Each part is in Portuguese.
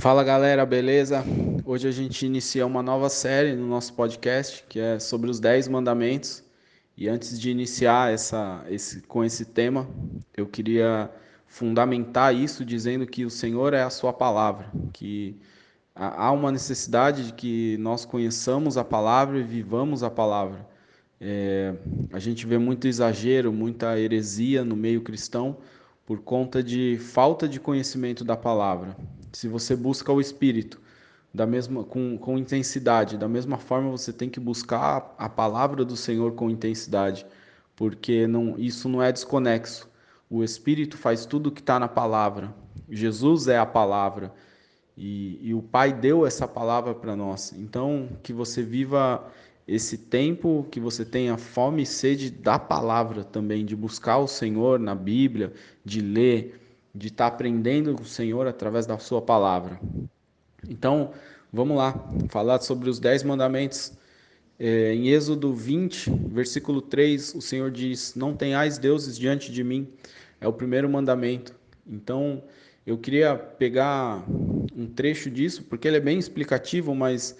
Fala galera, beleza? Hoje a gente inicia uma nova série no nosso podcast que é sobre os 10 mandamentos. E antes de iniciar essa, esse, com esse tema, eu queria fundamentar isso dizendo que o Senhor é a Sua palavra, que há uma necessidade de que nós conheçamos a palavra e vivamos a palavra. É, a gente vê muito exagero, muita heresia no meio cristão por conta de falta de conhecimento da palavra. Se você busca o Espírito da mesma com, com intensidade, da mesma forma você tem que buscar a palavra do Senhor com intensidade, porque não, isso não é desconexo. O Espírito faz tudo o que está na palavra. Jesus é a palavra e, e o Pai deu essa palavra para nós. Então, que você viva esse tempo, que você tenha fome e sede da palavra também, de buscar o Senhor na Bíblia, de ler de estar tá aprendendo com o Senhor através da sua palavra. Então, vamos lá, falar sobre os dez mandamentos. É, em Êxodo 20, versículo 3, o Senhor diz: Não tenhais deuses diante de mim. É o primeiro mandamento. Então, eu queria pegar um trecho disso, porque ele é bem explicativo, mas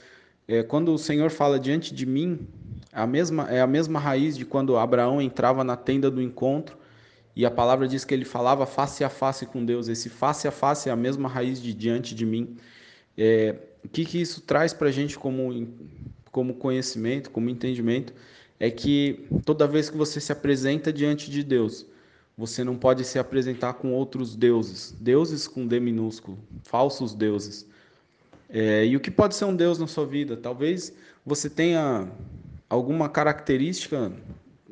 é, quando o Senhor fala diante de mim, a mesma, é a mesma raiz de quando Abraão entrava na tenda do encontro e a palavra diz que ele falava face a face com Deus. Esse face a face é a mesma raiz de diante de mim. É, o que, que isso traz para a gente como, como conhecimento, como entendimento? É que toda vez que você se apresenta diante de Deus, você não pode se apresentar com outros deuses, deuses com D minúsculo, falsos deuses. É, e o que pode ser um Deus na sua vida? Talvez você tenha alguma característica,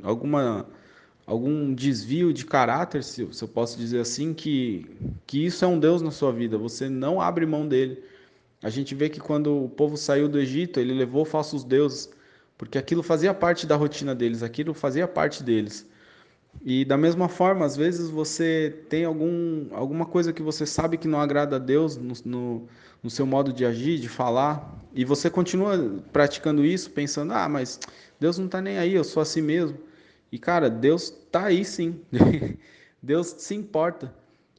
alguma algum desvio de caráter, se, eu posso dizer assim, que, que isso é um Deus na sua vida, você não abre mão dele. A gente vê que quando o povo saiu do Egito, ele levou falsos deuses, porque aquilo fazia parte da rotina deles, aquilo fazia parte deles. E da mesma forma, às vezes você tem algum, alguma coisa que você sabe que não agrada a Deus no, no, no seu modo de agir, de falar, e você continua praticando isso, pensando: ah, mas Deus não está nem aí, eu sou assim mesmo. E cara, Deus tá aí sim. Deus se importa,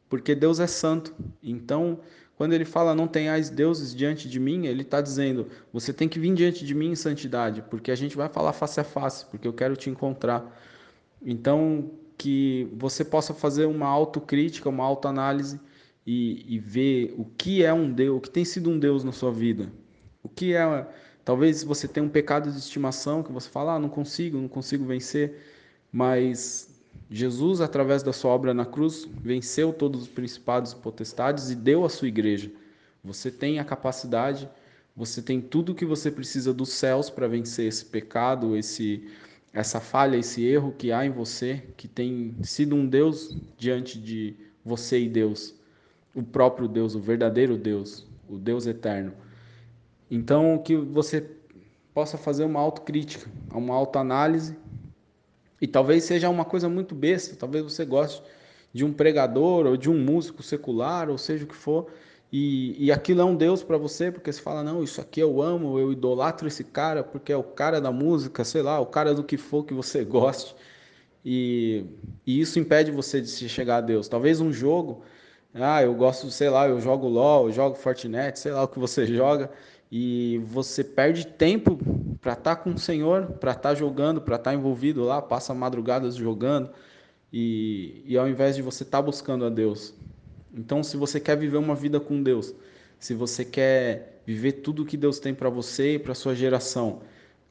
porque Deus é santo. Então, quando ele fala não tenhais deuses diante de mim, ele está dizendo, você tem que vir diante de mim em santidade, porque a gente vai falar face a face, porque eu quero te encontrar. Então, que você possa fazer uma autocrítica, uma autoanálise e, e ver o que é um Deus, o que tem sido um Deus na sua vida. O que é. Talvez você tenha um pecado de estimação que você fala, ah, não consigo, não consigo vencer mas Jesus, através da sua obra na cruz, venceu todos os principados e potestades e deu a sua igreja. Você tem a capacidade, você tem tudo o que você precisa dos céus para vencer esse pecado, esse essa falha, esse erro que há em você, que tem sido um Deus diante de você e Deus, o próprio Deus, o verdadeiro Deus, o Deus eterno. Então, que você possa fazer uma autocrítica, uma autoanálise e talvez seja uma coisa muito besta, talvez você goste de um pregador ou de um músico secular, ou seja o que for, e, e aquilo é um Deus para você, porque você fala, não, isso aqui eu amo, eu idolatro esse cara, porque é o cara da música, sei lá, o cara do que for que você goste. E, e isso impede você de se chegar a Deus. Talvez um jogo, ah, eu gosto, sei lá, eu jogo LOL, eu jogo Fortnite, sei lá o que você joga, e você perde tempo para estar tá com o Senhor, para estar tá jogando, para estar tá envolvido lá, passa madrugadas jogando, e, e ao invés de você estar buscando a Deus. Então, se você quer viver uma vida com Deus, se você quer viver tudo o que Deus tem para você e para sua geração,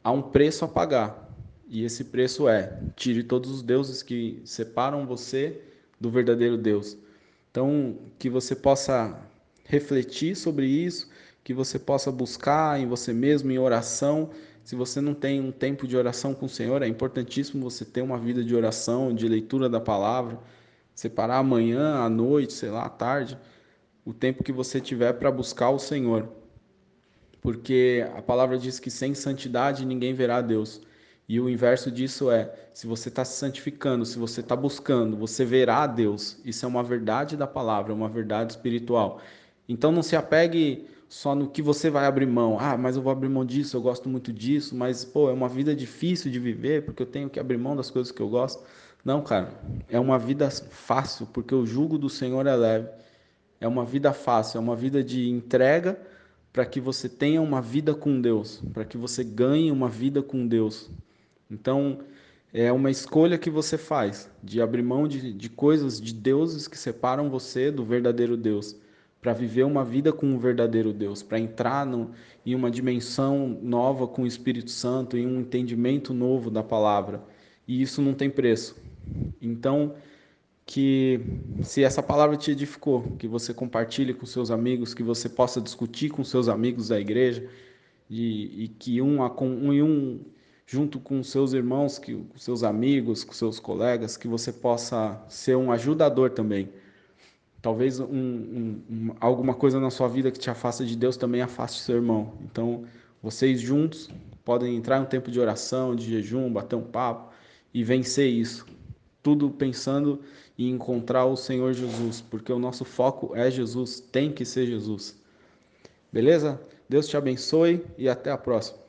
há um preço a pagar. E esse preço é: tire todos os deuses que separam você do verdadeiro Deus. Então, que você possa refletir sobre isso, que você possa buscar em você mesmo, em oração. Se você não tem um tempo de oração com o Senhor, é importantíssimo você ter uma vida de oração, de leitura da palavra, separar amanhã, à noite, sei lá, à tarde, o tempo que você tiver para buscar o Senhor. Porque a palavra diz que sem santidade ninguém verá a Deus. E o inverso disso é: se você está se santificando, se você está buscando, você verá a Deus. Isso é uma verdade da palavra, uma verdade espiritual. Então não se apegue só no que você vai abrir mão. Ah, mas eu vou abrir mão disso, eu gosto muito disso, mas pô, é uma vida difícil de viver porque eu tenho que abrir mão das coisas que eu gosto. Não, cara, é uma vida fácil porque o jugo do Senhor é leve. é uma vida fácil, é uma vida de entrega para que você tenha uma vida com Deus, para que você ganhe uma vida com Deus. Então, é uma escolha que você faz de abrir mão de, de coisas, de deuses que separam você do verdadeiro Deus, para viver uma vida com o verdadeiro Deus, para entrar no, em uma dimensão nova com o Espírito Santo, em um entendimento novo da palavra. E isso não tem preço. Então, que se essa palavra te edificou, que você compartilhe com seus amigos, que você possa discutir com seus amigos da igreja e, e que um, um um junto com seus irmãos, que com seus amigos, com seus colegas, que você possa ser um ajudador também. Talvez um, um, um, alguma coisa na sua vida que te afasta de Deus também afaste seu irmão. Então, vocês juntos podem entrar em um tempo de oração, de jejum, bater um papo e vencer isso. Tudo pensando em encontrar o Senhor Jesus, porque o nosso foco é Jesus, tem que ser Jesus. Beleza? Deus te abençoe e até a próxima.